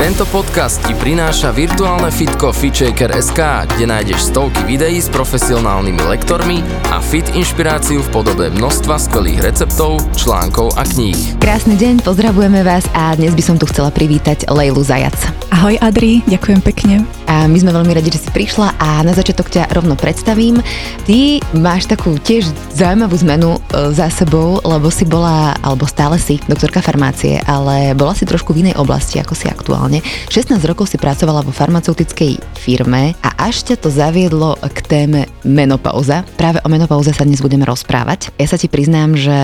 Tento podcast ti prináša virtuálne fitko FitShaker.sk, kde nájdeš stovky videí s profesionálnymi lektormi a fit inšpiráciu v podobe množstva skvelých receptov, článkov a kníh. Krásny deň, pozdravujeme vás a dnes by som tu chcela privítať Lejlu Zajac. Ahoj Adri, ďakujem pekne. A my sme veľmi radi, že si prišla a na začiatok ťa rovno predstavím. Ty máš takú tiež zaujímavú zmenu e, za sebou, lebo si bola, alebo stále si doktorka farmácie, ale bola si trošku v inej oblasti, ako si aktuálne. 16 rokov si pracovala vo farmaceutickej firme a až ťa to zaviedlo k téme menopauza. Práve o menopauze sa dnes budeme rozprávať. Ja sa ti priznám, že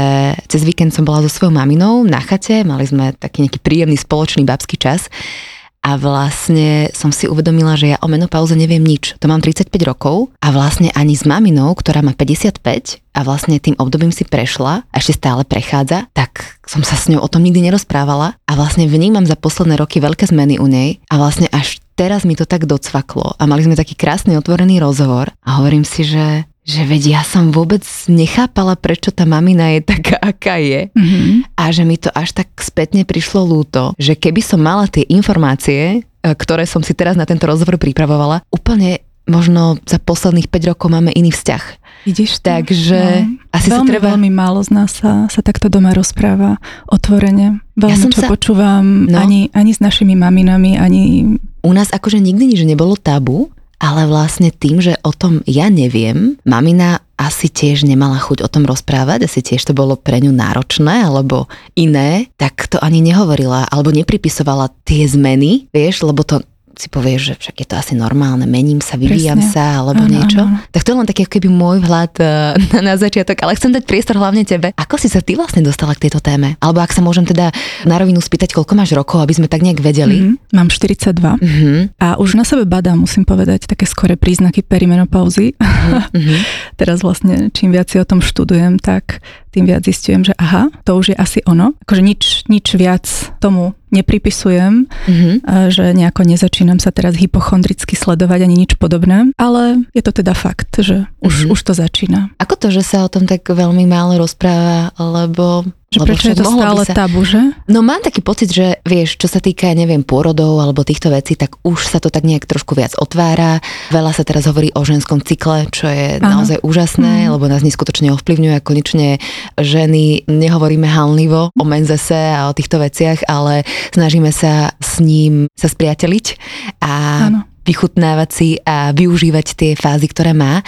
cez víkend som bola so svojou maminou na chate, mali sme taký nejaký príjemný spoločný babský čas a vlastne som si uvedomila, že ja o menopauze neviem nič. To mám 35 rokov a vlastne ani s maminou, ktorá má 55 a vlastne tým obdobím si prešla a ešte stále prechádza, tak som sa s ňou o tom nikdy nerozprávala a vlastne vnímam za posledné roky veľké zmeny u nej a vlastne až teraz mi to tak docvaklo a mali sme taký krásny otvorený rozhovor a hovorím si, že že veď ja som vôbec nechápala, prečo tá mamina je taká, aká je. Mm-hmm. A že mi to až tak spätne prišlo lúto, že keby som mala tie informácie, e, ktoré som si teraz na tento rozhovor pripravovala, úplne možno za posledných 5 rokov máme iný vzťah. Vidíš to? Takže no. asi veľmi, sa treba... Veľmi málo z nás sa, sa takto doma rozpráva otvorene. Veľmi ja som čo sa... počúvam no. ani, ani s našimi maminami, ani... U nás akože nikdy nič nebolo tabu, ale vlastne tým, že o tom ja neviem, mamina asi tiež nemala chuť o tom rozprávať, asi tiež to bolo pre ňu náročné alebo iné, tak to ani nehovorila alebo nepripisovala tie zmeny, vieš, lebo to si povieš, že však je to asi normálne, mením sa, vyvíjam Presne. sa alebo ano, niečo. Ano. Tak to je len taký keby môj vhľad eh, na, na začiatok, ale chcem dať priestor hlavne tebe. Ako si sa ty vlastne dostala k tejto téme? Alebo ak sa môžem teda na rovinu spýtať, koľko máš rokov, aby sme tak nejak vedeli? Mm-hmm. Mám 42 mm-hmm. a už na sebe badám, musím povedať, také skore príznaky perimenopauzy. Mm-hmm. Teraz vlastne, čím viac si o tom študujem, tak tým viac zistujem, že aha, to už je asi ono. Akože nič, nič viac tomu nepripisujem, mm-hmm. že nejako nezačínam sa teraz hypochondricky sledovať ani nič podobné, ale je to teda fakt, že už, mm-hmm. už to začína. Ako to, že sa o tom tak veľmi málo rozpráva, lebo že Lebo prečo je to stále sa... tabu, že? No mám taký pocit, že vieš, čo sa týka, neviem, pôrodov alebo týchto vecí, tak už sa to tak nejak trošku viac otvára. Veľa sa teraz hovorí o ženskom cykle, čo je Aha. naozaj úžasné, mm. lebo nás neskutočne ovplyvňuje a konečne ženy nehovoríme hanlivo o menzese a o týchto veciach, ale snažíme sa s ním sa spriateliť a Áno. vychutnávať si a využívať tie fázy, ktoré má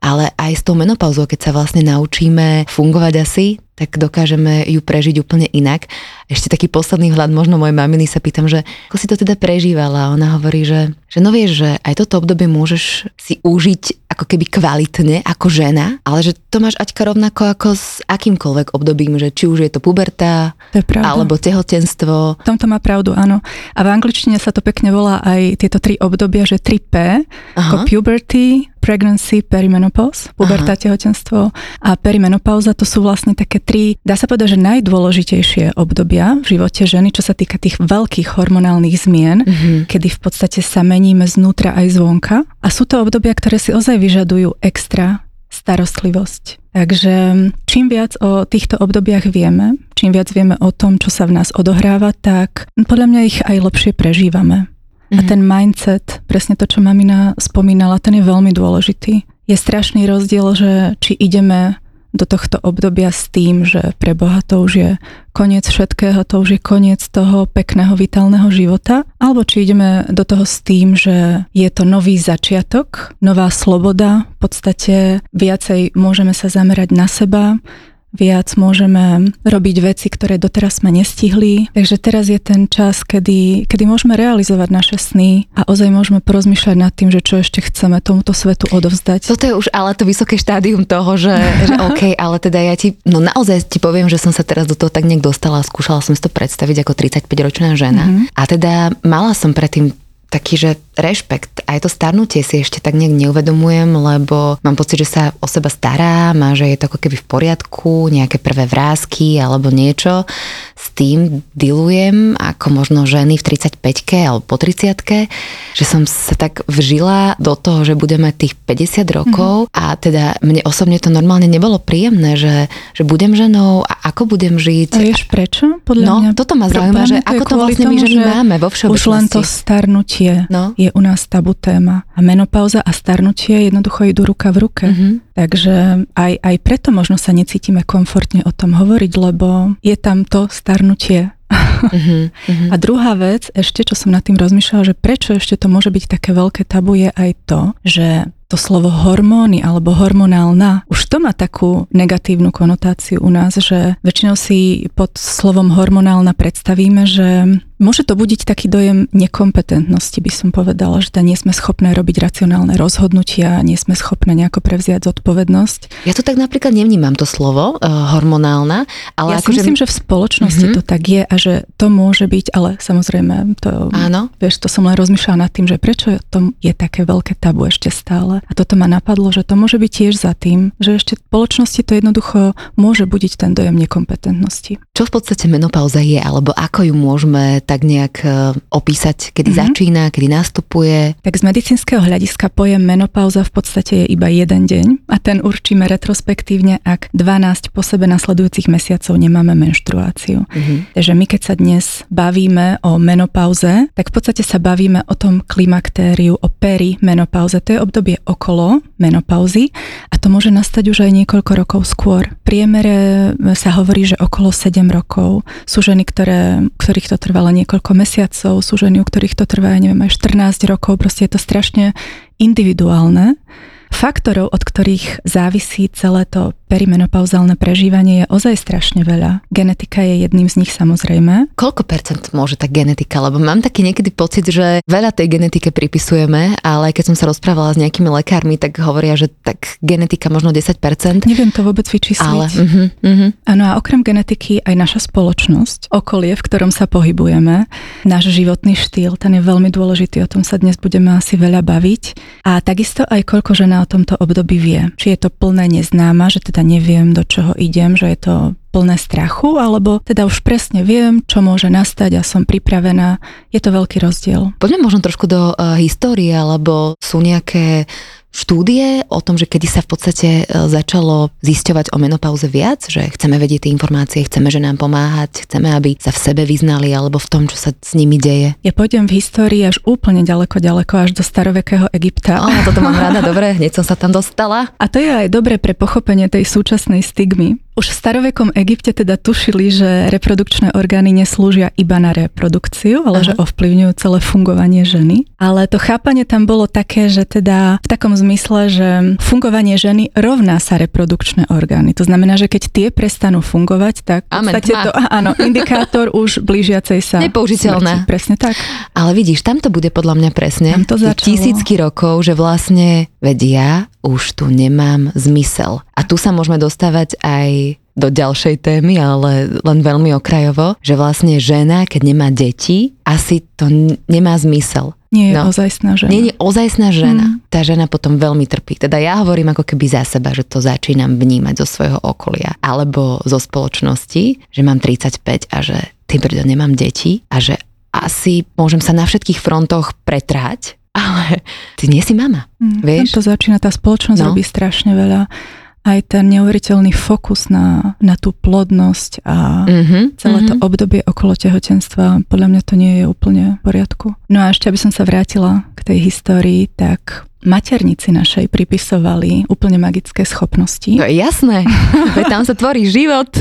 ale aj s tou menopauzou, keď sa vlastne naučíme fungovať asi, tak dokážeme ju prežiť úplne inak. Ešte taký posledný hľad, možno mojej maminy sa pýtam, že ako si to teda prežívala. Ona hovorí, že, že no vieš, že aj toto obdobie môžeš si užiť ako keby kvalitne ako žena, ale že to máš Aťka rovnako ako s akýmkoľvek obdobím, že či už je to puberta, to je alebo tehotenstvo. V tomto má pravdu, áno. A v angličtine sa to pekne volá aj tieto tri obdobia, že 3P, ako puberty, pregnancy, perimenopause, puberta, Aha. tehotenstvo a perimenopauza, to sú vlastne také tri, dá sa povedať, že najdôležitejšie obdobia v živote ženy, čo sa týka tých veľkých hormonálnych zmien, mm-hmm. kedy v podstate sa meníme znútra aj zvonka. A sú to obdobia, ktoré si ozaj vyžadujú extra starostlivosť. Takže čím viac o týchto obdobiach vieme, čím viac vieme o tom, čo sa v nás odohráva, tak podľa mňa ich aj lepšie prežívame. Mm-hmm. A mhm. ten mindset, presne to, čo mamina spomínala, ten je veľmi dôležitý. Je strašný rozdiel, že či ideme do tohto obdobia s tým, že pre Boha to už je koniec všetkého, to už je koniec toho pekného, vitálneho života, alebo či ideme do toho s tým, že je to nový začiatok, nová sloboda, v podstate viacej môžeme sa zamerať na seba, viac môžeme robiť veci, ktoré doteraz sme nestihli. Takže teraz je ten čas, kedy, kedy môžeme realizovať naše sny a ozaj môžeme porozmýšľať nad tým, že čo ešte chceme tomuto svetu odovzdať. Toto je už ale to vysoké štádium toho, že, že OK, ale teda ja ti, no naozaj ti poviem, že som sa teraz do toho tak nejak dostala a skúšala som si to predstaviť ako 35-ročná žena. Mm-hmm. A teda mala som predtým taký, že rešpekt. Aj to starnutie si ešte tak nejak neuvedomujem, lebo mám pocit, že sa o seba stará, má, že je to ako keby v poriadku, nejaké prvé vrázky alebo niečo s tým dilujem ako možno ženy v 35-ke alebo po 30 že som sa tak vžila do toho, že budem mať tých 50 rokov mm-hmm. a teda mne osobne to normálne nebolo príjemné, že, že budem ženou a ako budem žiť. A vieš prečo? Podľa no, mňa, toto ma zaujíma, že ako to vlastne tomu, my ženy máme vo všeobecnosti. Už len to starnutie no. je u nás tabu téma. A menopauza a starnutie jednoducho idú ruka v ruke. Mm-hmm. Takže aj, aj preto možno sa necítime komfortne o tom hovoriť, lebo je tam to starnutie uh-huh. A druhá vec, ešte čo som nad tým rozmýšľala, že prečo ešte to môže byť také veľké tabu, je aj to, že to slovo hormóny alebo hormonálna, už to má takú negatívnu konotáciu u nás, že väčšinou si pod slovom hormonálna predstavíme, že môže to budiť taký dojem nekompetentnosti, by som povedala, že nie sme schopné robiť racionálne rozhodnutia, nie sme schopné nejako prevziať zodpovednosť. Ja to tak napríklad nevnímam to slovo uh, hormonálna, ale ja ako si myslím, že v spoločnosti uh-huh. to tak je a že to môže byť, ale samozrejme to, Áno. vieš, to som len rozmýšľala nad tým, že prečo to je také veľké tabu ešte stále. A toto ma napadlo, že to môže byť tiež za tým, že ešte v spoločnosti to jednoducho môže budiť ten dojem nekompetentnosti. Čo v podstate menopauza je, alebo ako ju môžeme tak nejak e, opísať, kedy mm-hmm. začína, kedy nastupuje? Tak z medicínskeho hľadiska pojem menopauza v podstate je iba jeden deň a ten určíme retrospektívne, ak 12 po sebe nasledujúcich mesiacov nemáme menštruáciu. Mm-hmm. Takže my keď sa dnes bavíme o menopauze, tak v podstate sa bavíme o tom klimaktériu, o perimenopauze. To je obdobie okolo menopauzy a to môže nastať už aj niekoľko rokov skôr. V priemere sa hovorí, že okolo 7 rokov sú ženy, ktoré, ktorých to trvá len niekoľko mesiacov, sú ženy, u ktorých to trvá, neviem, aj 14 rokov, proste je to strašne individuálne. Faktorov, od ktorých závisí celé to perimenopauzálne prežívanie je ozaj strašne veľa. Genetika je jedným z nich samozrejme. Koľko percent môže tá genetika? Lebo mám taký niekedy pocit, že veľa tej genetike pripisujeme, ale keď som sa rozprávala s nejakými lekármi, tak hovoria, že tak genetika možno 10%. Neviem to vôbec vyčísliť. Ale, uh-huh, uh-huh. Áno a okrem genetiky aj naša spoločnosť, okolie, v ktorom sa pohybujeme, náš životný štýl, ten je veľmi dôležitý, o tom sa dnes budeme asi veľa baviť. A takisto aj koľko žena o tomto období vie. Či je to plné neznáma, že teda teda neviem, do čoho idem, že je to plné strachu, alebo teda už presne viem, čo môže nastať a som pripravená. Je to veľký rozdiel. Poďme možno trošku do uh, histórie, alebo sú nejaké štúdie o tom, že kedy sa v podstate e, začalo zisťovať o menopauze viac, že chceme vedieť tie informácie, chceme, že nám pomáhať, chceme, aby sa v sebe vyznali alebo v tom, čo sa s nimi deje. Ja pôjdem v histórii až úplne ďaleko, ďaleko až do starovekého Egypta. Ó, toto mám rada, dobre, hneď som sa tam dostala. A to je aj dobre pre pochopenie tej súčasnej stigmy. Už v starovekom Egypte teda tušili, že reprodukčné orgány neslúžia iba na reprodukciu, ale Aha. že ovplyvňujú celé fungovanie ženy. Ale to chápanie tam bolo také, že teda v takom zmysle, že fungovanie ženy rovná sa reprodukčné orgány. To znamená, že keď tie prestanú fungovať, tak v podstate to, áno, indikátor už blížiacej sa Nepoužiteľné. Smrti. Presne tak. Ale vidíš, tam to bude podľa mňa presne. Tam to začalo. Tisícky rokov, že vlastne vedia, už tu nemám zmysel. A tu sa môžeme dostávať aj do ďalšej témy, ale len veľmi okrajovo, že vlastne žena, keď nemá deti, asi to nemá zmysel. Nie je no. ozajstná žena. Nie je ozajstná žena. Mm. Tá žena potom veľmi trpí. Teda ja hovorím ako keby za seba, že to začínam vnímať zo svojho okolia. Alebo zo spoločnosti, že mám 35 a že tým nemám deti a že asi môžem sa na všetkých frontoch pretrať ale ty nie si mama, mm, vieš? to začína, tá spoločnosť no. robí strašne veľa. Aj ten neuveriteľný fokus na, na tú plodnosť a mm-hmm, celé mm-hmm. to obdobie okolo tehotenstva, podľa mňa to nie je úplne v poriadku. No a ešte, aby som sa vrátila k tej histórii, tak maternici našej pripisovali úplne magické schopnosti. No jasné, veď tam sa tvorí život.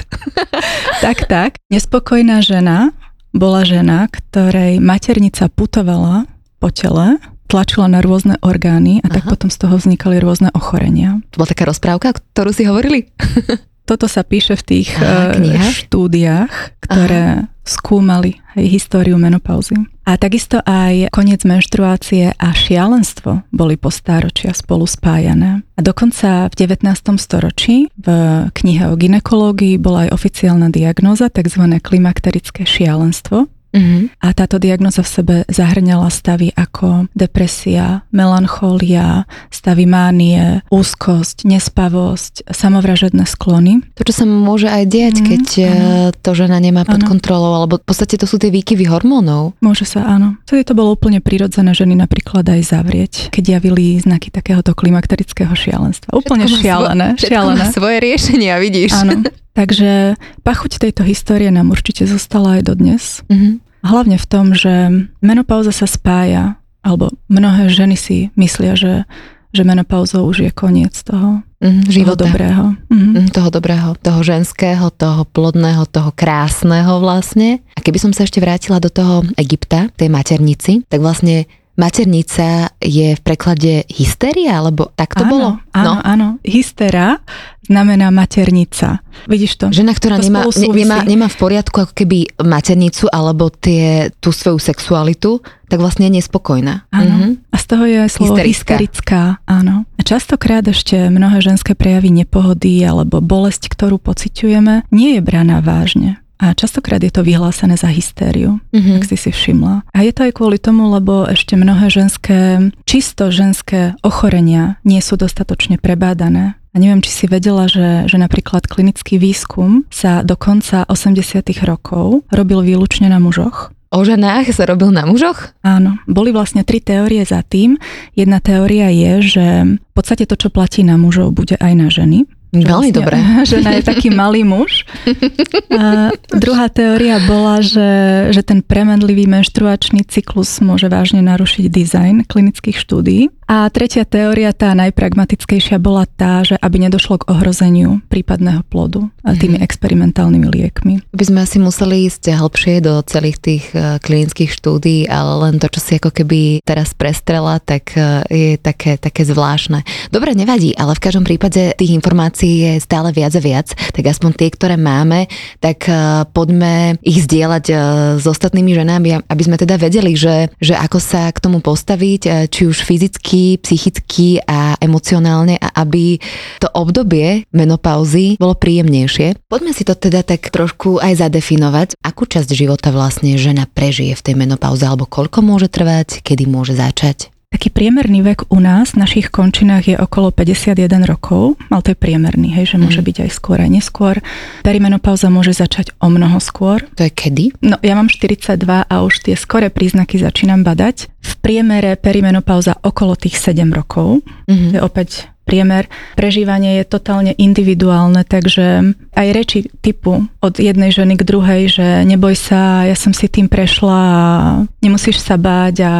tak, tak. Nespokojná žena bola žena, ktorej maternica putovala po tele tlačila na rôzne orgány a Aha. tak potom z toho vznikali rôzne ochorenia. To bola taká rozprávka, ktorú si hovorili? Toto sa píše v tých Aha, eh, štúdiách, ktoré Aha. skúmali aj históriu menopauzy. A takisto aj koniec menštruácie a šialenstvo boli po stáročia spolu spájané. A dokonca v 19. storočí v knihe o ginekológii bola aj oficiálna diagnóza, tzv. klimakterické šialenstvo, Uh-huh. A táto diagnoza v sebe zahrňala stavy ako depresia, melanchólia, stavy mánie, úzkosť, nespavosť, samovražedné sklony. To, čo sa môže aj diať, uh-huh. keď uh, to žena nemá pod ano. kontrolou, alebo v podstate to sú tie výkyvy hormónov. Môže sa, áno. Vtedy to bolo úplne prirodzené ženy napríklad aj zavrieť, keď javili znaky takéhoto klimakterického šialenstva. Úplne všetko šialené. Svo- šialené. svoje riešenia, vidíš. Áno. Takže pachuť tejto histórie nám určite zostala aj dodnes. Mm-hmm. Hlavne v tom, že menopauza sa spája, alebo mnohé ženy si myslia, že, že menopauzou už je koniec toho, mm, života. toho dobrého. Mm. Mm, toho dobrého, toho ženského, toho plodného, toho krásneho vlastne. A keby som sa ešte vrátila do toho Egypta, tej maternici, tak vlastne Maternica je v preklade hysteria, alebo tak to áno, bolo? Áno, no? áno. Hystera znamená maternica. Vidíš to? Žena, ktorá to nemá, ne, nemá, nemá v poriadku ako keby maternicu alebo tie, tú svoju sexualitu, tak vlastne je nespokojná. Áno. Mhm. A z toho je aj slovo hysterická. hysterická. Áno. A častokrát ešte mnohé ženské prejavy nepohody alebo bolesť, ktorú pociťujeme, nie je braná vážne. A častokrát je to vyhlásené za hystériu, mm-hmm. ak si si všimla. A je to aj kvôli tomu, lebo ešte mnohé ženské, čisto ženské ochorenia nie sú dostatočne prebádané. A neviem, či si vedela, že, že napríklad klinický výskum sa do konca 80. rokov robil výlučne na mužoch. O ženách sa robil na mužoch? Áno, boli vlastne tri teórie za tým. Jedna teória je, že v podstate to, čo platí na mužov, bude aj na ženy. Veľmi vlastne, dobré. Žena je taký malý muž. A druhá teória bola, že, že ten premenlivý menštruačný cyklus môže vážne narušiť dizajn klinických štúdií. A tretia teória, tá najpragmatickejšia, bola tá, že aby nedošlo k ohrozeniu prípadného plodu tými mm. experimentálnymi liekmi. By sme asi museli ísť hĺbšie do celých tých e, klinických štúdií, ale len to, čo si ako keby teraz prestrela, tak e, je také, také zvláštne. Dobre, nevadí, ale v každom prípade tých informácií je stále viac a viac, tak aspoň tie, ktoré máme, tak e, poďme ich zdieľať s ostatnými ženami, aby sme teda vedeli, že, že ako sa k tomu postaviť, či už fyzicky, psychicky a emocionálne a aby to obdobie menopauzy bolo príjemnejšie. Poďme si to teda tak trošku aj zadefinovať, akú časť života vlastne žena prežije v tej menopauze alebo koľko môže trvať, kedy môže začať. Taký priemerný vek u nás v našich končinách je okolo 51 rokov, ale to je priemerný, hej, že môže mm. byť aj skôr aj neskôr. Perimenopauza môže začať o mnoho skôr. To je kedy? No, ja mám 42 a už tie skore príznaky začínam badať. V priemere perimenopauza okolo tých 7 rokov. Mm-hmm. To je opäť priemer. Prežívanie je totálne individuálne, takže aj reči typu od jednej ženy k druhej, že neboj sa, ja som si tým prešla a nemusíš sa báť a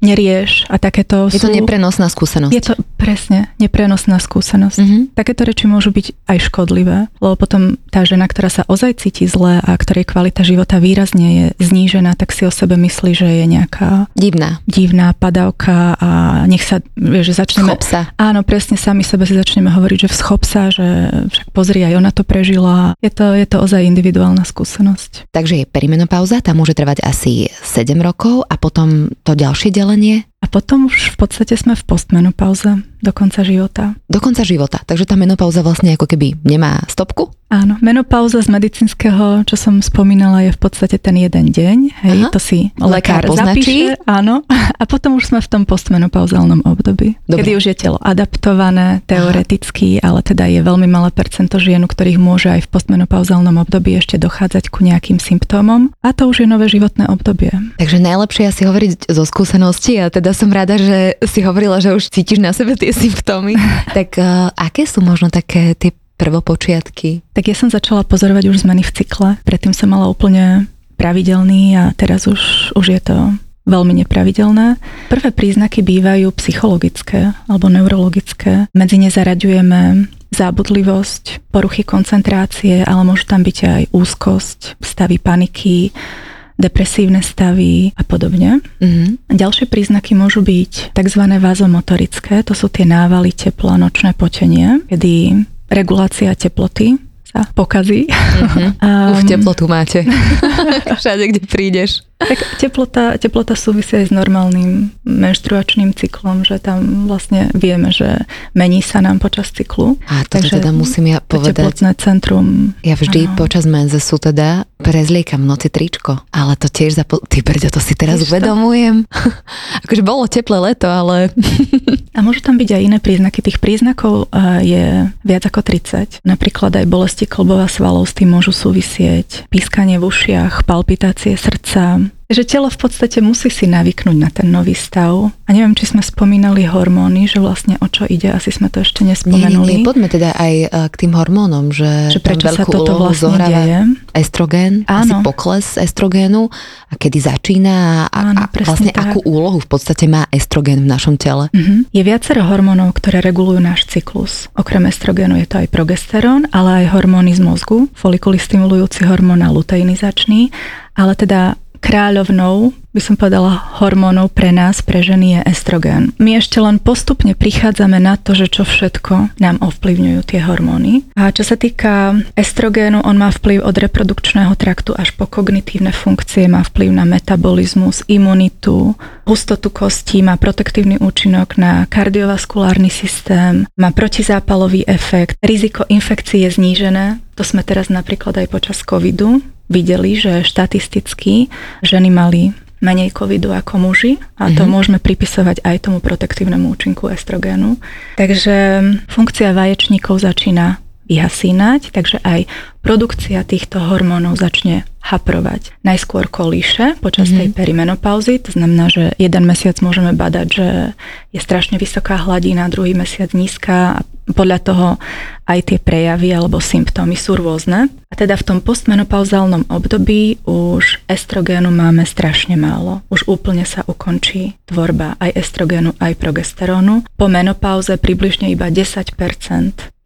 nerieš a takéto Je sú... to neprenosná skúsenosť. Je to presne neprenosná skúsenosť. Mm-hmm. Takéto reči môžu byť aj škodlivé, lebo potom tá žena, ktorá sa ozaj cíti zle a ktorej kvalita života výrazne je znížená, tak si o sebe myslí, že je nejaká divná, divná padavka a nech sa, vieš, že začneme... Schop sa. Áno, presne sami sebe si začneme hovoriť, že vschop sa, že však pozri, aj ona to prežila. Je to, je to ozaj individuálna skúsenosť. Takže je perimenopauza, tá môže trvať asi 7 rokov a potom to ďalšie delenie? A potom už v podstate sme v postmenopauze do konca života. Do konca života. Takže tá menopauza vlastne ako keby nemá stopku? Áno, menopauza z medicínskeho, čo som spomínala, je v podstate ten jeden deň. Hej, Aha. to si lekár, lekár poznačí. Zapíše, áno. A potom už sme v tom postmenopauzálnom období. Dobre. Kedy už je telo adaptované, teoreticky, Aha. ale teda je veľmi malé percento žien, ktorých môže aj v postmenopauzálnom období ešte dochádzať ku nejakým symptómom. A to už je nové životné obdobie. Takže najlepšie asi hovoriť zo skúsenosti a teda som rada, že si hovorila, že už cítiš na sebe tie symptómy. tak uh, aké sú možno také tie prvopočiatky? Tak ja som začala pozorovať už zmeny v cykle. Predtým som mala úplne pravidelný a teraz už, už je to veľmi nepravidelné. Prvé príznaky bývajú psychologické alebo neurologické. Medzi ne zaraďujeme zábudlivosť, poruchy koncentrácie, ale môžu tam byť aj úzkosť, stavy paniky, depresívne stavy a podobne. Mm-hmm. Ďalšie príznaky môžu byť tzv. vazomotorické, to sú tie návaly tepla, nočné potenie, kedy regulácia teploty sa pokazí. Uh-huh. Um, Uf, teplotu máte. Všade, kde prídeš. Tak teplota, teplota súvisí aj s normálnym menštruačným cyklom, že tam vlastne vieme, že mení sa nám počas cyklu. A to Takže teda musím ja povedať. Teplotné centrum. Ja vždy aha. počas menzesu teda prezliekam noci tričko, ale to tiež za... Ty brďo, to si teraz Víš uvedomujem. akože bolo teplé leto, ale... A môžu tam byť aj iné príznaky. Tých príznakov eh, je viac ako 30. Napríklad aj bolesti klbov a svalov s tým môžu súvisieť. Pískanie v ušiach, palpitácie srdca, že telo v podstate musí si navyknúť na ten nový stav. A neviem, či sme spomínali hormóny, že vlastne o čo ide, asi sme to ešte nespomenuli. Nie, nie, nie. poďme teda aj e, k tým hormónom, že, že prečo sa toto vlastne deje. Estrogén, Áno. asi pokles estrogénu a kedy začína a, Áno, a vlastne tak. akú úlohu v podstate má estrogén v našom tele. Uh-huh. Je viacero hormónov, ktoré regulujú náš cyklus. Okrem estrogénu je to aj progesterón, ale aj hormóny z mozgu, folikuly stimulujúci hormón a luteinizačný, ale teda kráľovnou, by som povedala, hormónov pre nás, pre ženy je estrogén. My ešte len postupne prichádzame na to, že čo všetko nám ovplyvňujú tie hormóny. A čo sa týka estrogénu, on má vplyv od reprodukčného traktu až po kognitívne funkcie, má vplyv na metabolizmus, imunitu, hustotu kostí, má protektívny účinok na kardiovaskulárny systém, má protizápalový efekt, riziko infekcie je znížené, to sme teraz napríklad aj počas covidu videli, že štatisticky ženy mali menej covidu ako muži a to mm-hmm. môžeme pripisovať aj tomu protektívnemu účinku estrogénu. Takže funkcia vaječníkov začína vyhasínať, takže aj produkcia týchto hormónov začne haprovať. Najskôr kolíše počas mm-hmm. tej perimenopauzy, to znamená, že jeden mesiac môžeme badať, že je strašne vysoká hladina, druhý mesiac nízka a podľa toho aj tie prejavy alebo symptómy sú rôzne. A teda v tom postmenopauzálnom období už estrogénu máme strašne málo. Už úplne sa ukončí tvorba aj estrogénu, aj progesterónu. Po menopauze približne iba 10%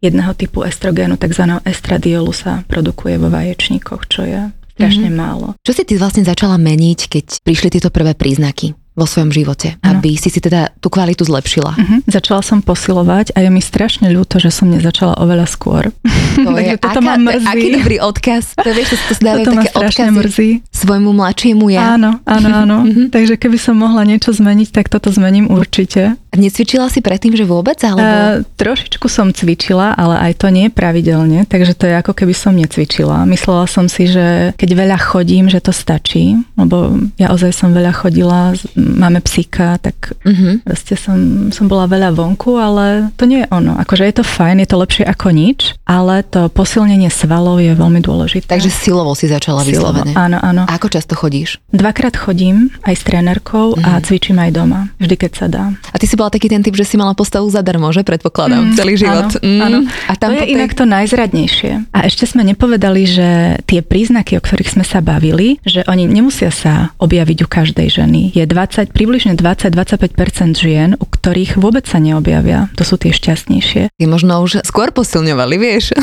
jedného typu estrogénu, tzv. estradiolu sa produkuje vo vaječníkoch, čo je strašne mm-hmm. málo. Čo si ty vlastne začala meniť, keď prišli tieto prvé príznaky? Vo svojom živote, ano. aby si si teda tú kvalitu zlepšila. Uh-huh. Začala som posilovať a je mi strašne ľúto, že som nezačala oveľa skôr. To je, toto aká, ma mrzí. Aký dobrý odkaz. To vieš, to, to dávajú také odkazy mrzí. Svojmu mladšiemu ja. Áno, áno, áno. uh-huh. Takže keby som mohla niečo zmeniť, tak toto zmením určite. Necvičila si predtým, že vôbec? Alebo... Uh, trošičku som cvičila, ale aj to nie pravidelne, takže to je ako keby som necvičila. Myslela som si, že keď veľa chodím, že to stačí, lebo ja ozaj som veľa chodila, máme psíka, tak uh-huh. proste som, som bola veľa vonku, ale to nie je ono. Akože je to fajn, je to lepšie ako nič, ale to posilnenie svalov je veľmi dôležité. Takže silovo si začala silovo, vyslovene. Áno, áno. A ako často chodíš? Dvakrát chodím aj s trénerkou uh-huh. a mhm. cvičím aj doma, vždy keď sa dá. A ty si bola taký ten typ, že si mala postavu zadarmo, že predpokladám, mm, celý život. Áno, mm. áno. A tam to je tej... inak to najzradnejšie. A ešte sme nepovedali, že tie príznaky, o ktorých sme sa bavili, že oni nemusia sa objaviť u každej ženy. Je 20, približne 20-25% žien, u ktorých vôbec sa neobjavia. To sú tie šťastnejšie. Ty možno už skôr posilňovali, vieš.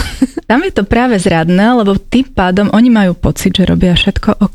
Tam je to práve zradné, lebo tým pádom oni majú pocit, že robia všetko OK,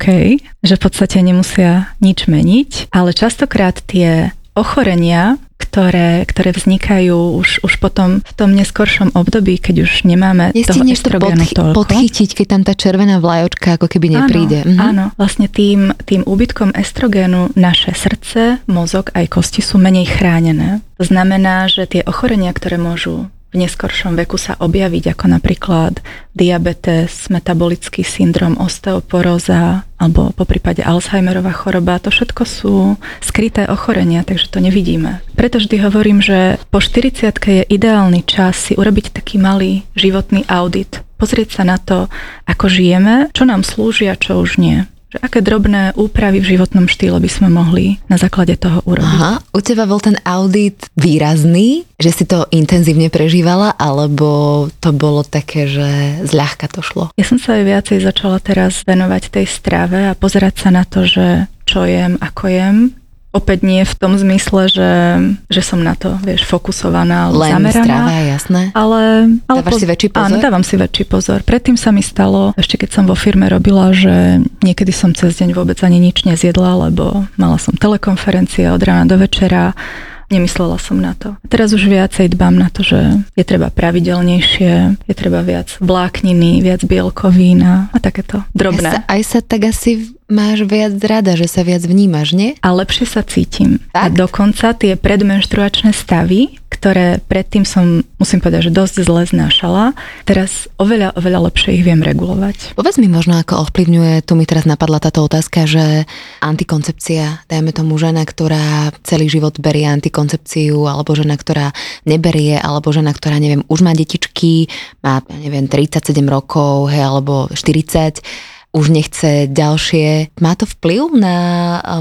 že v podstate nemusia nič meniť, ale častokrát tie ochorenia, ktoré, ktoré vznikajú už, už potom v tom neskoršom období, keď už nemáme Nestihneš toho estrogénu to podchy- podchytiť, keď tam tá červená vlajočka ako keby nepríde. Áno, mhm. áno. vlastne tým, tým úbytkom estrogénu naše srdce, mozog aj kosti sú menej chránené. To znamená, že tie ochorenia, ktoré môžu v neskoršom veku sa objaviť, ako napríklad diabetes, metabolický syndrom, osteoporóza alebo po prípade Alzheimerová choroba. To všetko sú skryté ochorenia, takže to nevidíme. Preto vždy hovorím, že po 40 je ideálny čas si urobiť taký malý životný audit. Pozrieť sa na to, ako žijeme, čo nám slúži a čo už nie že aké drobné úpravy v životnom štýle by sme mohli na základe toho urobiť. Aha, u teba bol ten audit výrazný, že si to intenzívne prežívala, alebo to bolo také, že zľahka to šlo? Ja som sa aj viacej začala teraz venovať tej strave a pozerať sa na to, že čo jem, ako jem, opäť nie v tom zmysle, že, že som na to, vieš, fokusovaná, Len zameraná. strava, jasné. Ale, ale Dávaš poz- si väčší pozor? Áno, dávam si väčší pozor. Predtým sa mi stalo, ešte keď som vo firme robila, že niekedy som cez deň vôbec ani nič nezjedla, lebo mala som telekonferencie od rána do večera Nemyslela som na to. Teraz už viacej dbám na to, že je treba pravidelnejšie, je treba viac vlákniny, viac bielkovín a, a takéto drobné. Aj sa, aj sa tak asi máš viac rada, že sa viac vnímaš, nie? A lepšie sa cítim. Tak? A dokonca tie predmenštruačné stavy, ktoré predtým som, musím povedať, že dosť zle znášala, teraz oveľa, oveľa lepšie ich viem regulovať. Povedz mi možno, ako ovplyvňuje, tu mi teraz napadla táto otázka, že antikoncepcia, dajme tomu žena, ktorá celý život berie antikoncepciu, alebo žena, ktorá neberie, alebo žena, ktorá, neviem, už má detičky, má, neviem, 37 rokov, hej, alebo 40, už nechce ďalšie. Má to vplyv na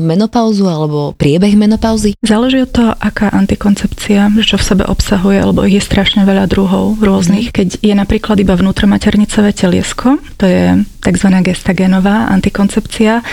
menopauzu alebo priebeh menopauzy? Záleží od toho, aká antikoncepcia, čo v sebe obsahuje, lebo ich je strašne veľa druhov rôznych. Keď je napríklad iba vnútromaternicové teliesko, to je tzv. gestagénová antikoncepcia,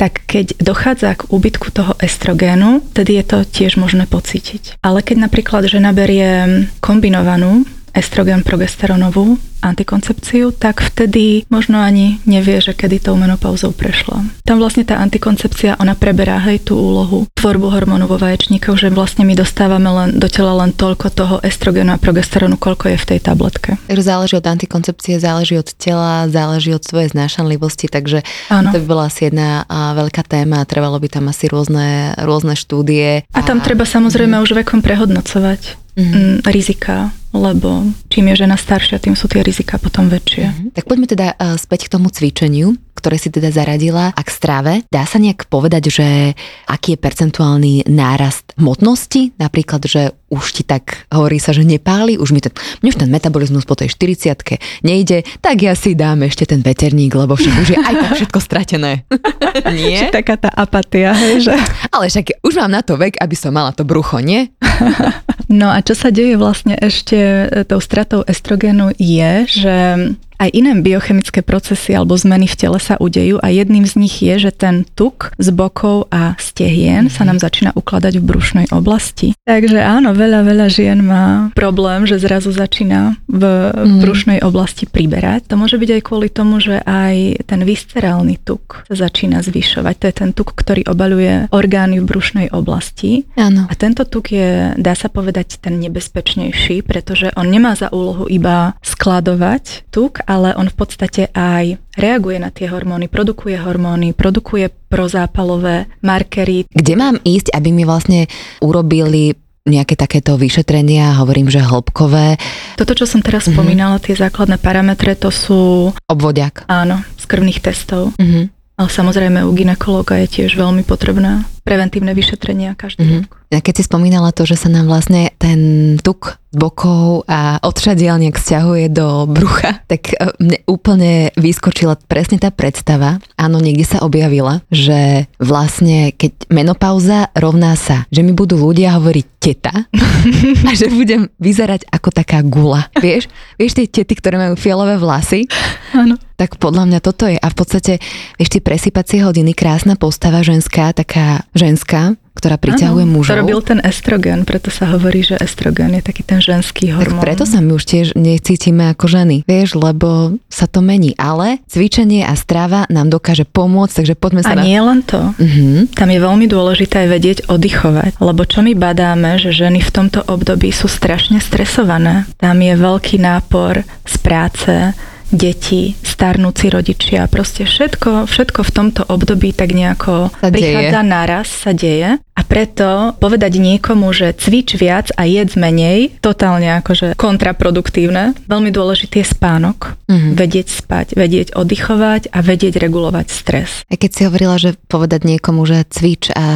tak keď dochádza k úbytku toho estrogénu, tedy je to tiež možné pocítiť. Ale keď napríklad žena berie kombinovanú estrogen progesteronovú antikoncepciu, tak vtedy možno ani nevie, že kedy tou menopauzou prešla. Tam vlastne tá antikoncepcia, ona preberá hej tú úlohu tvorbu hormónu vo vaječníkoch, že vlastne my dostávame len, do tela len toľko toho estrogenu a progesteronu, koľko je v tej tabletke. Záleží od antikoncepcie, záleží od tela, záleží od svojej znášanlivosti, takže Áno. to by bola asi jedna veľká téma a trvalo by tam asi rôzne, rôzne štúdie. A, a tam treba samozrejme mm. už vekom prehodnocovať mm-hmm. rizika, lebo čím je žena staršia, tým sú tie rizika potom väčšie. Mm-hmm. Tak poďme teda uh, späť k tomu cvičeniu, ktoré si teda zaradila a k strave. Dá sa nejak povedať, že aký je percentuálny nárast hmotnosti? Napríklad, že už ti tak hovorí sa, že nepáli, už mi ten, mne už ten metabolizmus po tej 40 nejde, tak ja si dám ešte ten veterník, lebo však už je aj tak všetko stratené. nie? Taká tá apatia, hej, že... Ale však už mám na to vek, aby som mala to brucho, nie? no a čo sa deje vlastne ešte tou stratou estrogenu je, že aj iné biochemické procesy alebo zmeny v tele sa udejú a jedným z nich je, že ten tuk z bokov a stehien sa nám začína ukladať v brušnej oblasti. Takže áno, veľa, veľa žien má problém, že zrazu začína v mm. brušnej oblasti priberať. To môže byť aj kvôli tomu, že aj ten viscerálny tuk sa začína zvyšovať. To je ten tuk, ktorý obaluje orgány v brušnej oblasti. Áno. A tento tuk je, dá sa povedať, ten nebezpečnejší, pretože on nemá za úlohu iba skladovať tuk, ale on v podstate aj reaguje na tie hormóny, produkuje hormóny, produkuje prozápalové markery. Kde mám ísť, aby mi vlastne urobili nejaké takéto vyšetrenia, hovorím, že hĺbkové. Toto, čo som teraz mm-hmm. spomínala, tie základné parametre, to sú... Obvodiak. Áno, z krvných testov. Mm-hmm. Ale samozrejme u ginekologa je tiež veľmi potrebná preventívne vyšetrenia každý mm-hmm. rok. Keď si spomínala to, že sa nám vlastne ten tuk z bokov a odšadiel nejak stiahuje do brucha, tak e, mne úplne vyskočila presne tá predstava. Áno, niekde sa objavila, že vlastne keď menopauza rovná sa, že mi budú ľudia hovoriť teta a že budem vyzerať ako taká gula. Vieš? Vieš tie tety, ktoré majú fialové vlasy? Áno tak podľa mňa toto je. A v podstate, vieš, tie presypacie hodiny, krásna postava ženská, taká ženská, ktorá priťahuje ano, mužov. To robil ten estrogen, preto sa hovorí, že estrogen je taký ten ženský hormón. Tak preto sa my už tiež necítime ako ženy, vieš, lebo sa to mení. Ale cvičenie a strava nám dokáže pomôcť, takže poďme sa A na... nie len to. Uh-huh. Tam je veľmi dôležité aj vedieť oddychovať, lebo čo my badáme, že ženy v tomto období sú strašne stresované. Tam je veľký nápor z práce, deti, starnúci rodičia, proste všetko, všetko v tomto období tak nejako sa prichádza deje. naraz, sa deje a preto povedať niekomu, že cvič viac a jedz menej, totálne akože kontraproduktívne. Veľmi dôležitý je spánok. Mm-hmm. Vedieť spať, vedieť oddychovať a vedieť regulovať stres. A keď si hovorila, že povedať niekomu, že cvič a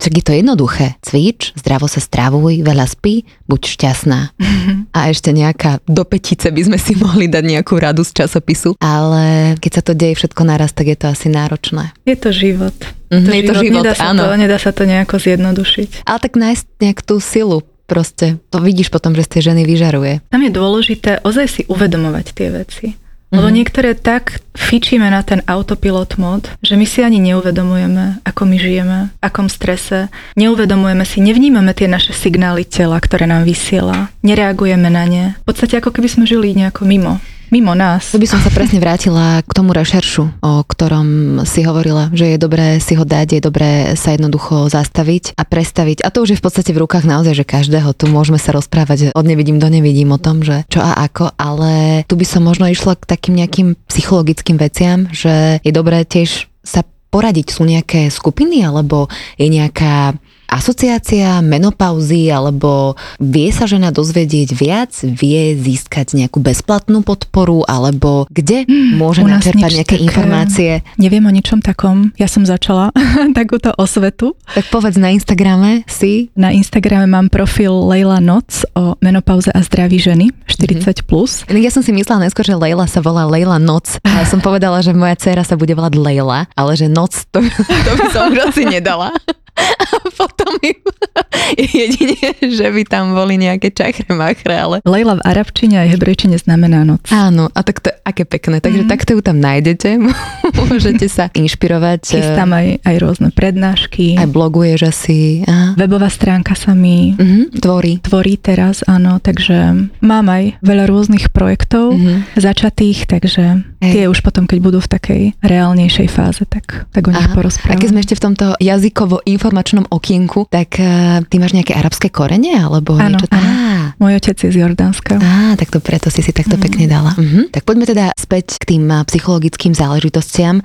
čak je to jednoduché. Cvič, zdravo sa stravuj, veľa spí, buď šťastná. Mm-hmm. A ešte nejaká do petice by sme si mohli dať nejakú radu z časopisu. Ale keď sa to deje všetko naraz, tak je to asi náročné. Je to život. Mm-hmm, je to život, nedá sa áno. To, nedá sa to nejako zjednodušiť. Ale tak nájsť nejak tú silu proste. To vidíš potom, že z tej ženy vyžaruje. Tam je dôležité ozaj si uvedomovať tie veci. Lebo mm-hmm. niektoré tak fičíme na ten autopilot mod, že my si ani neuvedomujeme, ako my žijeme, akom strese. Neuvedomujeme si, nevnímame tie naše signály tela, ktoré nám vysiela. Nereagujeme na ne. V podstate ako keby sme žili nejako mimo. Mimo nás. To by som sa presne vrátila k tomu rešeršu, o ktorom si hovorila, že je dobré si ho dať, je dobré sa jednoducho zastaviť a prestaviť. A to už je v podstate v rukách naozaj, že každého. Tu môžeme sa rozprávať od nevidím do nevidím o tom, že čo a ako, ale tu by som možno išla k takým nejakým psychologickým veciam, že je dobré tiež sa poradiť. Sú nejaké skupiny alebo je nejaká asociácia menopauzy alebo vie sa žena dozvedieť viac, vie získať nejakú bezplatnú podporu alebo kde hmm, môže načerpať nejaké také, informácie? Neviem o ničom takom. Ja som začala takúto osvetu. Tak povedz na Instagrame si. Na Instagrame mám profil Leila Noc o menopauze a zdraví ženy 40+. Mm-hmm. Plus. Ja som si myslela neskôr, že Leila sa volá Leila Noc. A som povedala, že moja dcéra sa bude volať Leila, ale že Noc to, to by som už asi nedala. A potom im jedine, že by tam boli nejaké čachre machre, ale... Leila v arabčine aj hebrejčine znamená noc. Áno, a tak to aké pekné. Takže mm. takto ju tam nájdete, môžete sa inšpirovať. Chystám aj, aj rôzne prednášky. Aj bloguješ asi. Aha. Webová stránka sa mi mm-hmm, tvorí. Tvorí teraz, áno, takže mám aj veľa rôznych projektov mm-hmm. začatých, takže Hej. tie už potom, keď budú v takej reálnejšej fáze, tak, tak o nich porozprávam. A keď sme ešte v tomto jazykovo informačnom okienku, tak uh, ty máš nejaké arabské korene? Alebo áno, niečo? Áno. Á. Môj otec je z Jordánska. Á, tak to preto si si takto mm. pekne dala. Mhm. Tak poďme teda späť k tým psychologickým záležitostiam.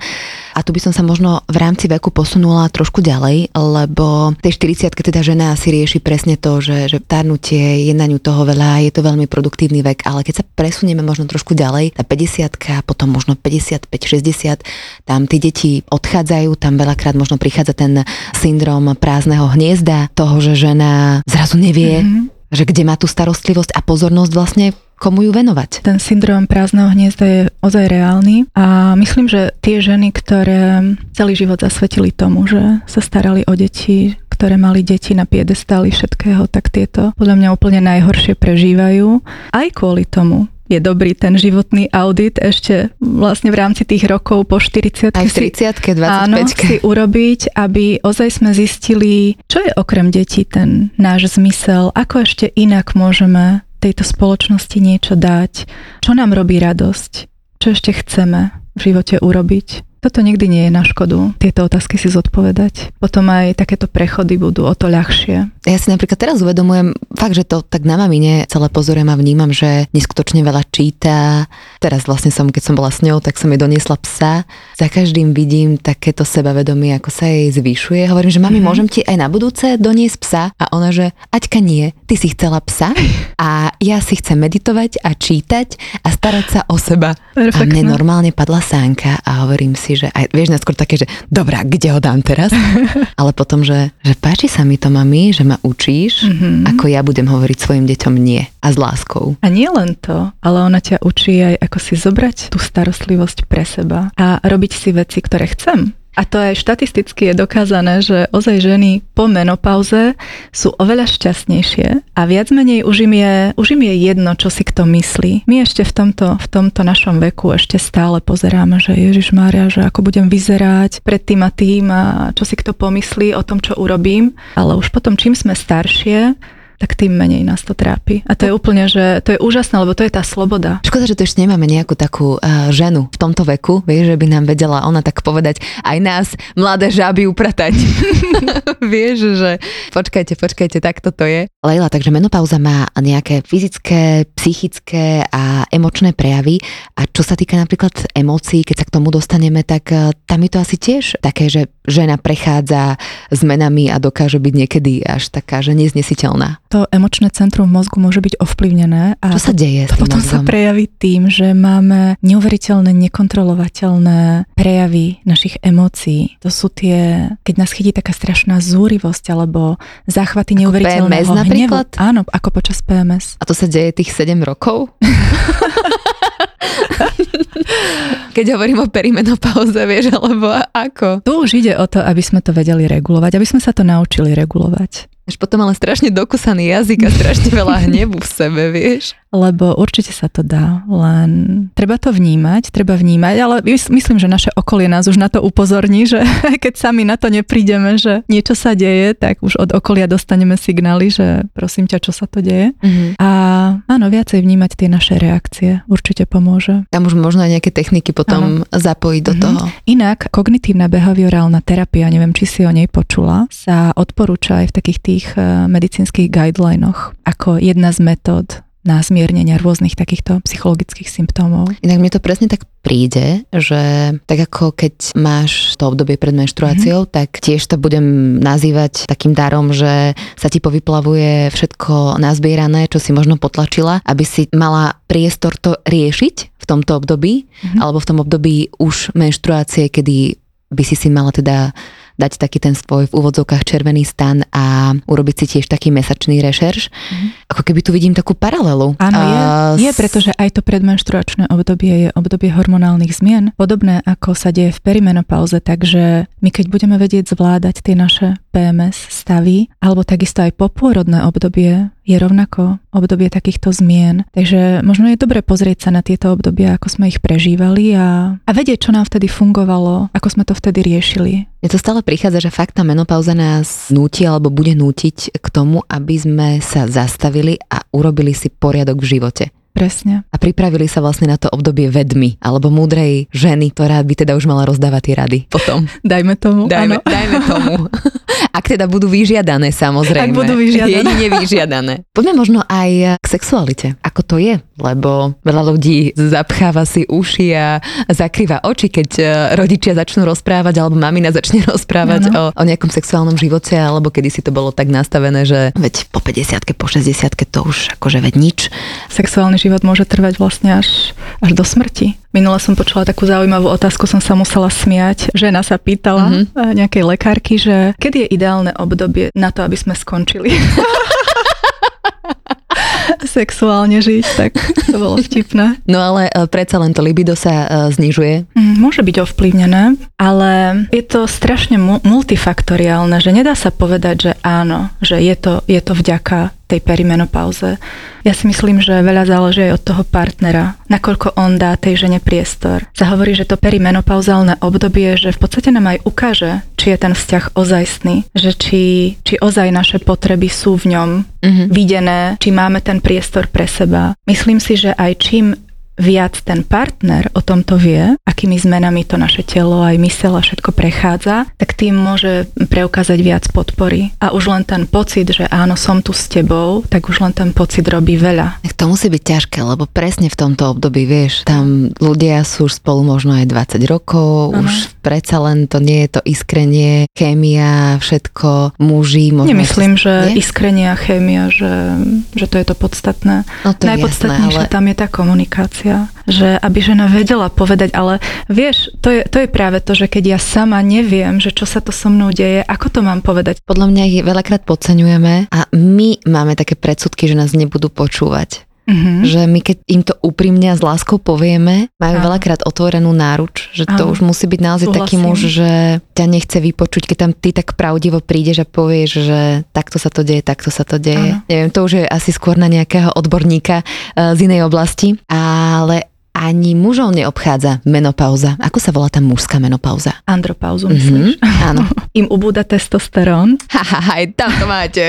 A tu by som sa možno v rámci veku posunula trošku ďalej, lebo tej 40 teda žena si rieši presne to, že, že tárnutie, je na ňu toho veľa, je to veľmi produktívny vek, ale keď sa presunieme možno trošku ďalej, tá 50 potom možno 55-60, tam tí deti odchádzajú, tam veľakrát možno prichádza ten syndrom prázdneho hniezda, toho, že žena zrazu nevie, mm-hmm. Že kde má tú starostlivosť a pozornosť vlastne komu ju venovať. Ten syndrom prázdneho hniezda je ozaj reálny a myslím, že tie ženy, ktoré celý život zasvetili tomu, že sa starali o deti, ktoré mali deti na piedestáli všetkého, tak tieto podľa mňa úplne najhoršie prežívajú. Aj kvôli tomu, je dobrý ten životný audit ešte vlastne v rámci tých rokov po 40 Aj v 30 25 Áno, si urobiť, aby ozaj sme zistili, čo je okrem detí ten náš zmysel, ako ešte inak môžeme tejto spoločnosti niečo dať, čo nám robí radosť, čo ešte chceme v živote urobiť toto nikdy nie je na škodu, tieto otázky si zodpovedať. Potom aj takéto prechody budú o to ľahšie. Ja si napríklad teraz uvedomujem, fakt, že to tak na mamine celé pozorujem a vnímam, že neskutočne veľa číta. Teraz vlastne som, keď som bola s ňou, tak som jej doniesla psa. Za každým vidím takéto sebavedomie, ako sa jej zvyšuje. Hovorím, že mami, mm-hmm. môžem ti aj na budúce doniesť psa? A ona, že Aťka nie, ty si chcela psa a ja si chcem meditovať a čítať a starať sa o seba. Perfektne. A mne normálne padla sánka a hovorím si, že aj, vieš, najskôr také, že dobrá, kde ho dám teraz? Ale potom, že, že páči sa mi to, mami, že ma učíš, mm-hmm. ako ja budem hovoriť svojim deťom nie a s láskou. A nie len to, ale ona ťa učí aj, ako si zobrať tú starostlivosť pre seba a robiť si veci, ktoré chcem. A to aj štatisticky je dokázané, že ozaj ženy po menopauze sú oveľa šťastnejšie a viac menej už im je, už im je jedno, čo si kto myslí. My ešte v tomto, v tomto našom veku ešte stále pozeráme, že Ježiš Mária, že ako budem vyzerať pred tým a tým a čo si kto pomyslí o tom, čo urobím. Ale už potom, čím sme staršie, tak tým menej nás to trápi. A to je úplne, že to je úžasné, lebo to je tá sloboda. Škoda, že tu ešte nemáme nejakú takú uh, ženu v tomto veku, vieš, že by nám vedela ona tak povedať aj nás, mladé žáby, upratať. vieš, že počkajte, počkajte, tak toto je. Leila, takže menopauza má nejaké fyzické, psychické a emočné prejavy a čo sa týka napríklad emócií, keď sa k tomu dostaneme, tak uh, tam je to asi tiež také, že žena prechádza zmenami a dokáže byť niekedy až taká, že neznesiteľná to emočné centrum v mozgu môže byť ovplyvnené. A Čo sa deje to, to potom mozgom? sa prejaví tým, že máme neuveriteľné, nekontrolovateľné prejavy našich emócií. To sú tie, keď nás chytí taká strašná zúrivosť alebo záchvaty ako neuveriteľného PMS napríklad? hnevu. Áno, ako počas PMS. A to sa deje tých 7 rokov? Keď hovorím o perimenopauze, vieš, alebo ako? Tu už ide o to, aby sme to vedeli regulovať, aby sme sa to naučili regulovať. Až potom ale strašne dokusaný jazyk a strašne veľa hnevu v sebe, vieš. Lebo určite sa to dá, len treba to vnímať, treba vnímať, ale myslím, že naše okolie nás už na to upozorní, že keď sami na to neprídeme, že niečo sa deje, tak už od okolia dostaneme signály, že prosím ťa, čo sa to deje. Mm-hmm. A áno, viacej vnímať tie naše reakcie určite pomôže. Tam už možno aj nejaké techniky potom áno. zapojiť do mm-hmm. toho. Inak kognitívna behaviorálna terapia, neviem, či si o nej počula, sa odporúča aj v takých tých eh, medicínskych guidelinoch ako jedna z metód na zmiernenie rôznych takýchto psychologických symptómov. Inak mne to presne tak príde, že tak ako keď máš to obdobie pred menštruáciou, mm-hmm. tak tiež to budem nazývať takým darom, že sa ti povyplavuje všetko nazbierané, čo si možno potlačila, aby si mala priestor to riešiť v tomto období, mm-hmm. alebo v tom období už menštruácie, kedy by si si mala teda dať taký ten svoj v úvodzovkách červený stan a urobiť si tiež taký mesačný rešerš. Mm-hmm. Ako keby tu vidím takú paralelu. Áno, je, uh, je, pretože aj to predmenštruačné obdobie je obdobie hormonálnych zmien, podobné ako sa deje v perimenopauze, takže my keď budeme vedieť zvládať tie naše PMS stavy, alebo takisto aj popôrodné obdobie je rovnako obdobie takýchto zmien. Takže možno je dobre pozrieť sa na tieto obdobia, ako sme ich prežívali a, a vedieť, čo nám vtedy fungovalo, ako sme to vtedy riešili. Je to stále prichádza, že fakt tá menopauza nás núti alebo bude nútiť k tomu, aby sme sa zastavili a urobili si poriadok v živote. Presne. A pripravili sa vlastne na to obdobie vedmy, alebo múdrej ženy, ktorá by teda už mala rozdávať tie rady potom. Dajme tomu. Dajme, dajme tomu. Ak teda budú vyžiadané, samozrejme. Ak budú vyžiadané. Jedine vyžiadané. Poďme možno aj k sexualite. Ako to je? Lebo veľa ľudí zapcháva si uši a zakrýva oči, keď e, rodičia začnú rozprávať, alebo mamina začne rozprávať o, o nejakom sexuálnom živote, alebo kedy si to bolo tak nastavené, že veď po 50 po 60 to už akože veď nič. Sexuálny život môže trvať vlastne až, až do smrti. Minule som počula takú zaujímavú otázku, som sa musela smiať. Žena sa pýtala mm-hmm. nejakej lekárky, že kedy je ideálne obdobie na to, aby sme skončili. sexuálne žiť, tak to bolo vtipné. No ale e, predsa len to libido sa e, znižuje. Mm, môže byť ovplyvnené, ale je to strašne multifaktoriálne, že nedá sa povedať, že áno, že je to, je to vďaka tej perimenopauze. Ja si myslím, že veľa záleží aj od toho partnera, nakoľko on dá tej žene priestor. Sa hovorí, že to perimenopauzálne obdobie, že v podstate nám aj ukáže, či je ten vzťah ozajstný, že či, či ozaj naše potreby sú v ňom mm-hmm. videné, či máme ten priestor pre seba. Myslím si, že aj čím viac ten partner o tomto vie, akými zmenami to naše telo aj mysel a všetko prechádza, tak tým môže preukázať viac podpory. A už len ten pocit, že áno, som tu s tebou, tak už len ten pocit robí veľa. To musí byť ťažké, lebo presne v tomto období, vieš, tam ľudia sú už spolu možno aj 20 rokov, ano. už predsa len to nie je to iskrenie, chémia, všetko, muži. Možno Nemyslím, že nie? iskrenie a chémia, že, že to je to podstatné. No to Najpodstatnejšie ale... tam je tá komunikácia komunikácia, že aby žena vedela povedať, ale vieš, to je, to je práve to, že keď ja sama neviem, že čo sa to so mnou deje, ako to mám povedať? Podľa mňa ich veľakrát podceňujeme a my máme také predsudky, že nás nebudú počúvať. Mm-hmm. Že my keď im to úprimne a s láskou povieme, majú Áno. veľakrát otvorenú náruč, že to Áno. už musí byť naozaj Súhlasím. taký muž, že ťa nechce vypočuť, keď tam ty tak pravdivo prídeš a povieš, že takto sa to deje, takto sa to deje. Áno. Neviem, to už je asi skôr na nejakého odborníka uh, z inej oblasti, ale ani mužov neobchádza menopauza. Ako sa volá tá mužská menopauza? Andropauzu, myslíš? Mm-hmm, áno. Im ubúda testosterón. Haha, aj tam to máte.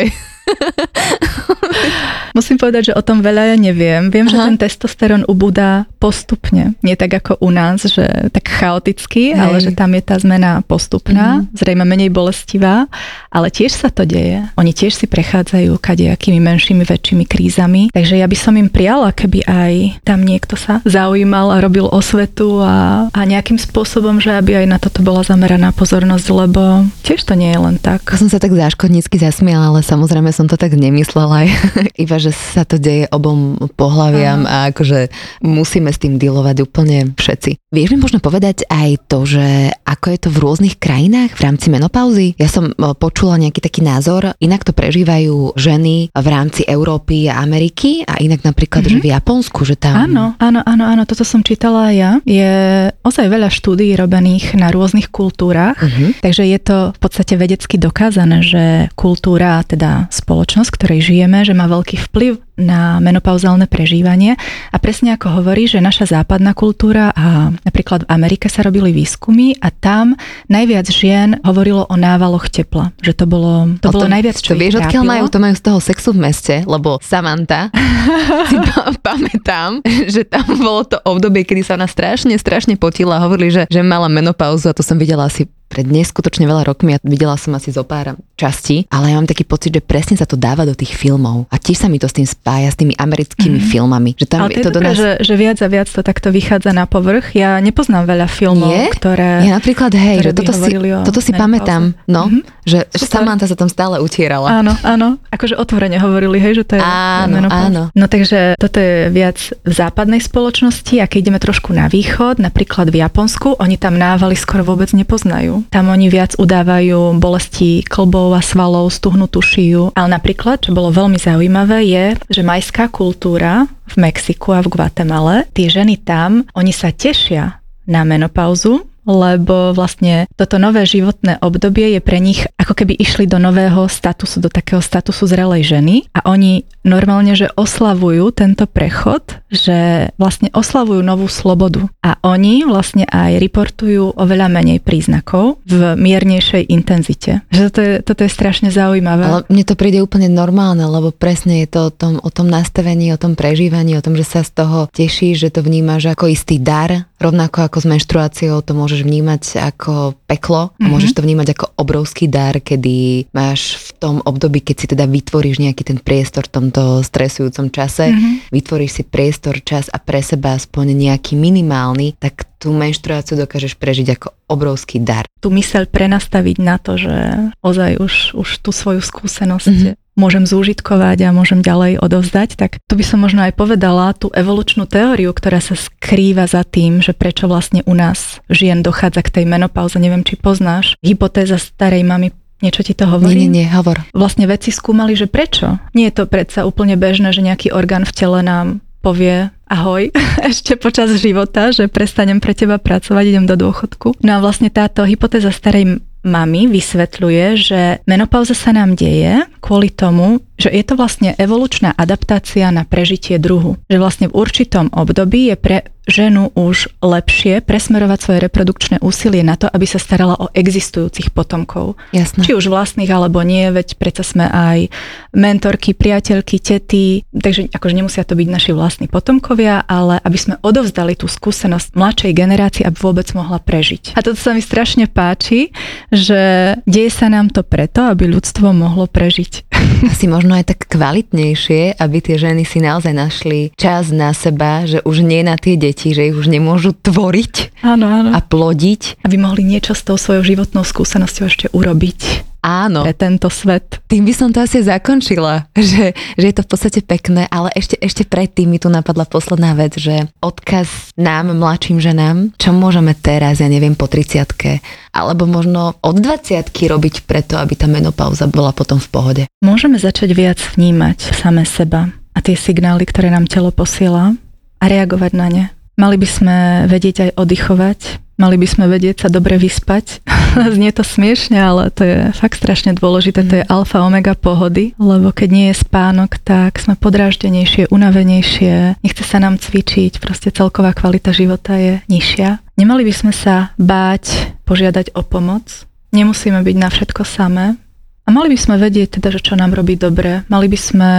Musím povedať, že o tom veľa ja neviem. Viem, Aha. že ten testosterón ubúda postupne. Nie tak ako u nás, že tak chaoticky, Hej. ale že tam je tá zmena postupná, mm. zrejme menej bolestivá, ale tiež sa to deje. Oni tiež si prechádzajú kadejakými menšími, väčšími krízami. Takže ja by som im prijala, keby aj tam niekto sa zaujímal a robil osvetu a, a nejakým spôsobom, že aby aj na toto bola zameraná pozornosť, lebo tiež to nie je len tak. Ja som sa tak záškodnícky zasmiala, ale samozrejme som to tak nemyslela, iba že sa to deje obom pohľaviam a akože musíme s tým dealovať úplne všetci. Vieš mi možno povedať aj to, že ako je to v rôznych krajinách v rámci menopauzy? Ja som e, počula nejaký taký názor, inak to prežívajú ženy v rámci Európy a Ameriky a inak napríklad, mm-hmm. že v Japonsku, že tam... Áno, áno, áno, áno, toto som čítala ja. Je ozaj veľa štúdií robených na rôznych kultúrach, mm-hmm. takže je to v podstate vedecky dokázané, že kultúra, teda spoločnosť, v ktorej žijeme, že má veľký vplyv na menopauzálne prežívanie. A presne ako hovorí, že naša západná kultúra a napríklad v Amerike sa robili výskumy a tam najviac žien hovorilo o návaloch tepla. Že to bolo, to, to bolo najviac, čo to vieš, odkiaľ majú, to majú z toho sexu v meste, lebo Samantha si pamätám, že tam bolo to obdobie, kedy sa ona strašne, strašne potila a hovorili, že, že mala menopauzu a to som videla asi pred neskutočne veľa rokmi a videla som asi zo pár častí, ale ja mám taký pocit, že presne sa to dáva do tých filmov a tiež sa mi to s tým spája, s tými americkými mm. filmami. Že tam ale to je to dobré, nás... že, že viac a viac to takto vychádza na povrch. Ja nepoznám veľa filmov, Nie? ktoré... Ja napríklad, hej, že toto si, toto si pamätám, no, mm-hmm. že, že Samantha sa tam stále utierala. Áno, áno, akože otvorene hovorili, hej, že to je Áno, áno. No takže toto je viac v západnej spoločnosti a keď ideme trošku na východ, napríklad v Japonsku, oni tam návaly skoro vôbec nepoznajú. Tam oni viac udávajú bolesti klbov a svalov, stuhnutú šiju. Ale napríklad, čo bolo veľmi zaujímavé, je, že majská kultúra v Mexiku a v Guatemale, tie ženy tam, oni sa tešia na menopauzu, lebo vlastne toto nové životné obdobie je pre nich ako keby išli do nového statusu, do takého statusu zrelej ženy a oni normálne, že oslavujú tento prechod, že vlastne oslavujú novú slobodu a oni vlastne aj reportujú oveľa menej príznakov v miernejšej intenzite. Že toto je, toto je strašne zaujímavé. Ale mne to príde úplne normálne, lebo presne je to o tom, o tom nastavení, o tom prežívaní, o tom, že sa z toho teší, že to vnímaš ako istý dar, rovnako ako s menštruáciou to môže môžeš vnímať ako peklo mm-hmm. mhm. môžeš to vnímať ako obrovský dar, kedy máš v tom období, keď si teda vytvoríš nejaký ten priestor v tomto stresujúcom čase, mm-hmm. vytvoríš si priestor, čas a pre seba aspoň nejaký minimálny, tak tú menštruáciu dokážeš prežiť ako obrovský dar. Tu myseľ prenastaviť na to, že ozaj už, už tú svoju skúsenosť mm-hmm môžem zúžitkovať a môžem ďalej odovzdať, tak tu by som možno aj povedala tú evolučnú teóriu, ktorá sa skrýva za tým, že prečo vlastne u nás žien dochádza k tej menopauze. Neviem, či poznáš. Hypotéza starej mamy Niečo ti to hovorí? Nie, nie, nie, hovor. Vlastne vedci skúmali, že prečo. Nie je to predsa úplne bežné, že nejaký orgán v tele nám povie ahoj ešte počas života, že prestanem pre teba pracovať, idem do dôchodku. No a vlastne táto hypotéza starej mami vysvetľuje, že menopauza sa nám deje kvôli tomu, že je to vlastne evolučná adaptácia na prežitie druhu. Že vlastne v určitom období je pre ženu už lepšie presmerovať svoje reprodukčné úsilie na to, aby sa starala o existujúcich potomkov. Jasné. Či už vlastných alebo nie, veď predsa sme aj mentorky, priateľky, tety, takže akože nemusia to byť naši vlastní potomkovia, ale aby sme odovzdali tú skúsenosť mladšej generácii, aby vôbec mohla prežiť. A toto sa mi strašne páči, že deje sa nám to preto, aby ľudstvo mohlo prežiť. Asi možno aj tak kvalitnejšie, aby tie ženy si naozaj našli čas na seba, že už nie na tie deti, že ich už nemôžu tvoriť áno, áno. a plodiť. Aby mohli niečo s tou svojou životnou skúsenosťou ešte urobiť. Áno. Pre tento svet. Tým by som to asi zakončila, že, že je to v podstate pekné, ale ešte, ešte predtým mi tu napadla posledná vec, že odkaz nám, mladším ženám, čo môžeme teraz, ja neviem, po 30 alebo možno od 20 robiť preto, aby tá menopauza bola potom v pohode. Môžeme začať viac vnímať same seba a tie signály, ktoré nám telo posiela a reagovať na ne. Mali by sme vedieť aj oddychovať, mali by sme vedieť sa dobre vyspať. Znie to smiešne, ale to je fakt strašne dôležité, to je alfa omega pohody, lebo keď nie je spánok, tak sme podráždenejšie, unavenejšie, nechce sa nám cvičiť, proste celková kvalita života je nižšia. Nemali by sme sa báť požiadať o pomoc, nemusíme byť na všetko samé, a mali by sme vedieť teda, že čo nám robí dobre. Mali by sme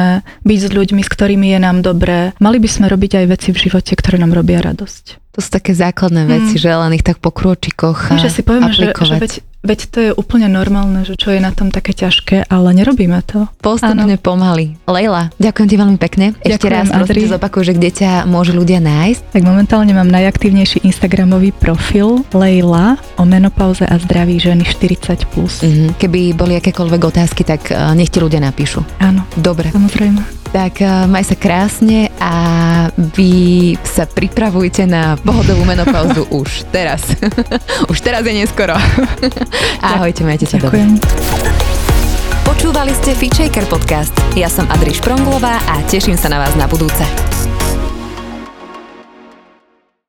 byť s ľuďmi, s ktorými je nám dobré. Mali by sme robiť aj veci v živote, ktoré nám robia radosť. To sú také základné veci, mm. že len ich tak po krôčikoch Že si povieme, že, že veď, Veď to je úplne normálne, že čo je na tom také ťažké, ale nerobíme to. Postupne ano. pomaly. Lejla, ďakujem ti veľmi pekne. Ešte ďakujem, raz prosím, zopakuj, že kde ťa môžu ľudia nájsť. Tak momentálne mám najaktívnejší Instagramový profil Lejla o menopauze a zdraví ženy 40+. Plus. Mm-hmm. Keby boli akékoľvek otázky, tak eh, nech ti ľudia napíšu. Áno. Dobre. Samozrejme. Tak uh, maj sa krásne a vy sa pripravujte na pohodovú menopauzu už teraz. už teraz je neskoro. Ahojte, majte sa dobre. Počúvali ste Fitchaker podcast. Ja som Adri Špronglová a teším sa na vás na budúce.